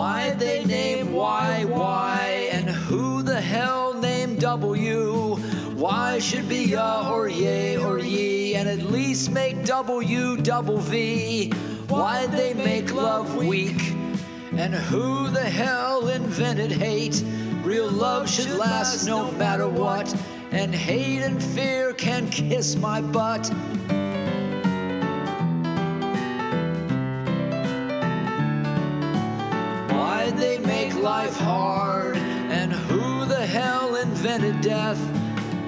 Why they name Y Y and who the hell named W? Why should be ya or yay or ye and at least make W double V? Why they make love weak? And who the hell invented hate? Real love should last no matter what, and hate and fear can kiss my butt. They make life hard, and who the hell invented death?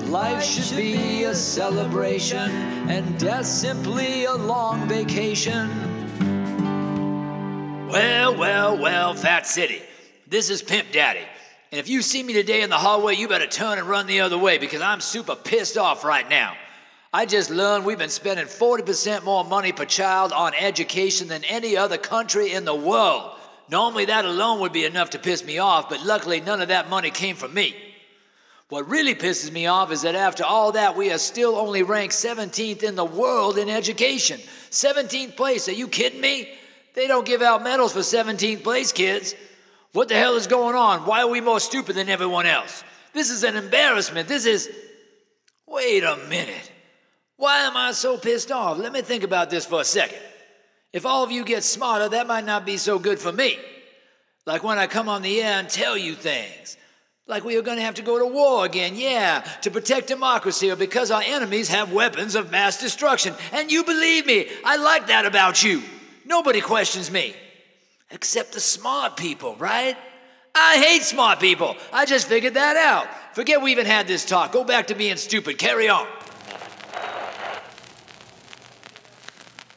Life should be a celebration, and death simply a long vacation. Well, well, well, Fat City. This is Pimp Daddy. And if you see me today in the hallway, you better turn and run the other way because I'm super pissed off right now. I just learned we've been spending 40% more money per child on education than any other country in the world. Normally, that alone would be enough to piss me off, but luckily, none of that money came from me. What really pisses me off is that after all that, we are still only ranked 17th in the world in education. 17th place, are you kidding me? They don't give out medals for 17th place, kids. What the hell is going on? Why are we more stupid than everyone else? This is an embarrassment. This is. Wait a minute. Why am I so pissed off? Let me think about this for a second. If all of you get smarter, that might not be so good for me. Like when I come on the air and tell you things. Like we are going to have to go to war again, yeah, to protect democracy or because our enemies have weapons of mass destruction. And you believe me, I like that about you. Nobody questions me. Except the smart people, right? I hate smart people. I just figured that out. Forget we even had this talk. Go back to being stupid. Carry on.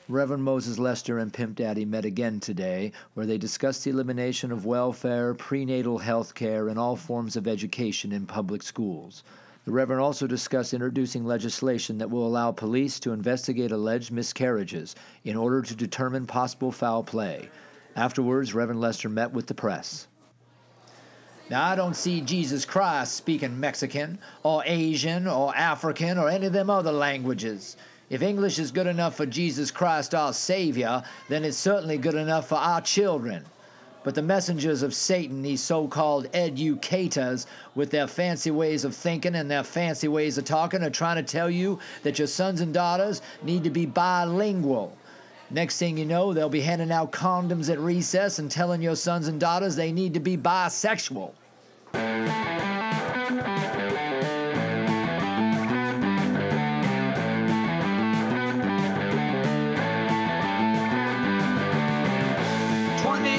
Reverend Moses Lester and Pimp Daddy met again today, where they discussed the elimination of welfare, prenatal health care, and all forms of education in public schools. The Reverend also discussed introducing legislation that will allow police to investigate alleged miscarriages in order to determine possible foul play. Afterwards, Reverend Lester met with the press. Now, I don't see Jesus Christ speaking Mexican, or Asian, or African, or any of them other languages. If English is good enough for Jesus Christ, our Savior, then it's certainly good enough for our children. But the messengers of Satan, these so called educators, with their fancy ways of thinking and their fancy ways of talking, are trying to tell you that your sons and daughters need to be bilingual. Next thing you know, they'll be handing out condoms at recess and telling your sons and daughters they need to be bisexual.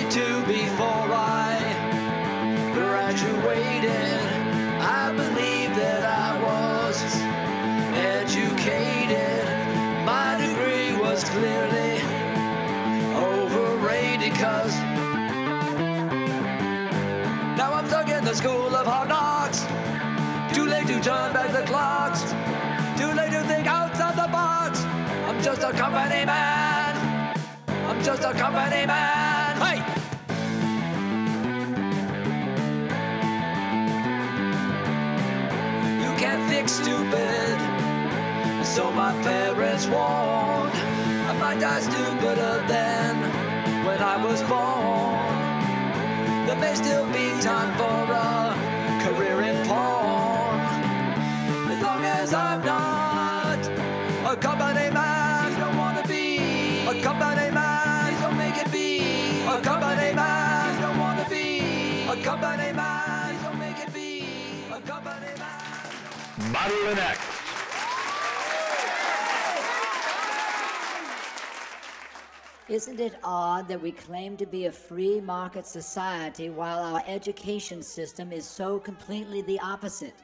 Twenty-two before I graduated, I believe that I was educated. My degree was clearly overrated cause now I'm stuck in the school of hard knocks. Too late to turn back the clocks. Too late to think outside the box. I'm just a company man. I'm just a company man. Hey! Stupid. So my parents warned I might die stupider than when I was born. There may still be time for a Isn't it odd that we claim to be a free market society while our education system is so completely the opposite?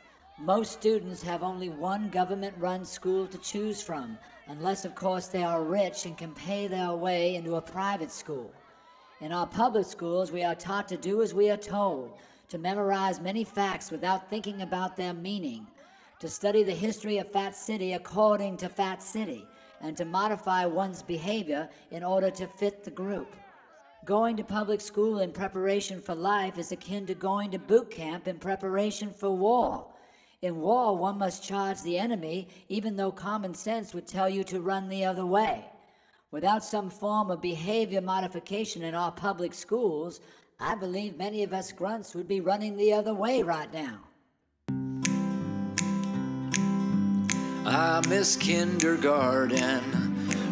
Most students have only one government run school to choose from, unless, of course, they are rich and can pay their way into a private school. In our public schools, we are taught to do as we are told, to memorize many facts without thinking about their meaning, to study the history of Fat City according to Fat City, and to modify one's behavior in order to fit the group. Going to public school in preparation for life is akin to going to boot camp in preparation for war. In war, one must charge the enemy, even though common sense would tell you to run the other way. Without some form of behavior modification in our public schools, I believe many of us grunts would be running the other way right now. I miss kindergarten,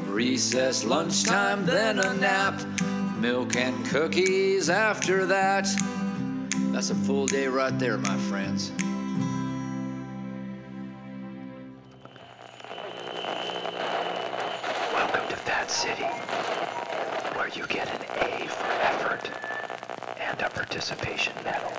recess, lunchtime, then a nap, milk and cookies after that. That's a full day right there, my friends. Welcome to Fat City, where you get an A for effort and a participation medal.